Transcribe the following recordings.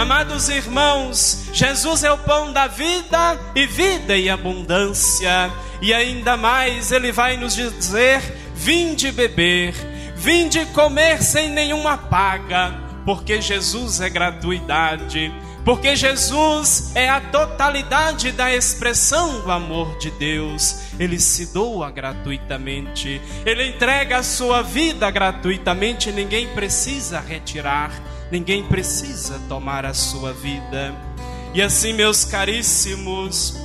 Amados irmãos, Jesus é o pão da vida e vida em abundância. E ainda mais, ele vai nos dizer: vinde beber, vinde comer sem nenhuma paga, porque Jesus é gratuidade. Porque Jesus é a totalidade da expressão do amor de Deus. Ele se doa gratuitamente, ele entrega a sua vida gratuitamente, ninguém precisa retirar, ninguém precisa tomar a sua vida. E assim, meus caríssimos,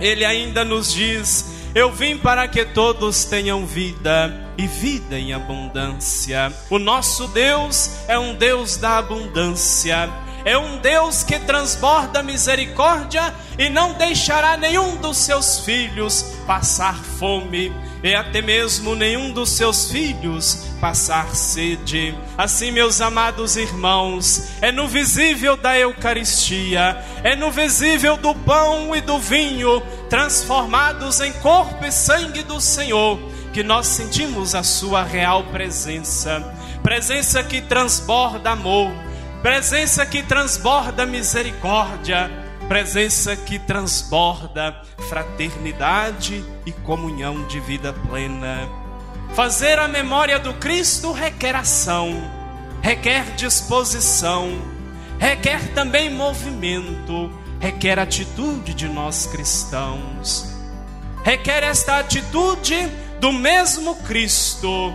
ele ainda nos diz: Eu vim para que todos tenham vida e vida em abundância. O nosso Deus é um Deus da abundância é um Deus que transborda misericórdia e não deixará nenhum dos seus filhos passar fome e até mesmo nenhum dos seus filhos passar sede. Assim, meus amados irmãos, é no visível da Eucaristia, é no visível do pão e do vinho, transformados em corpo e sangue do Senhor, que nós sentimos a Sua real presença presença que transborda amor presença que transborda misericórdia, presença que transborda fraternidade e comunhão de vida plena. Fazer a memória do Cristo requer ação, requer disposição, requer também movimento, requer atitude de nós cristãos. Requer esta atitude do mesmo Cristo,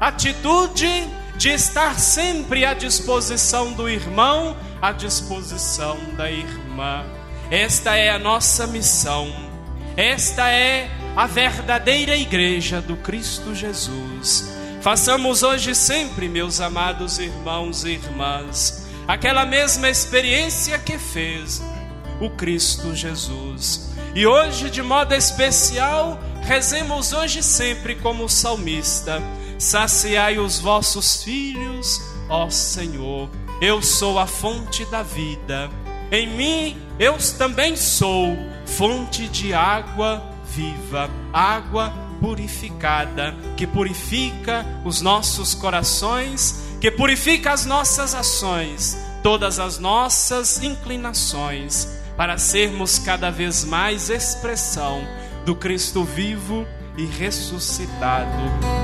atitude de estar sempre à disposição do irmão, à disposição da irmã. Esta é a nossa missão. Esta é a verdadeira igreja do Cristo Jesus. Façamos hoje sempre, meus amados irmãos e irmãs, aquela mesma experiência que fez o Cristo Jesus. E hoje, de modo especial, rezemos hoje sempre como salmista saciai os vossos filhos, ó Senhor. Eu sou a fonte da vida. Em mim eu também sou fonte de água viva, água purificada, que purifica os nossos corações, que purifica as nossas ações, todas as nossas inclinações, para sermos cada vez mais expressão do Cristo vivo e ressuscitado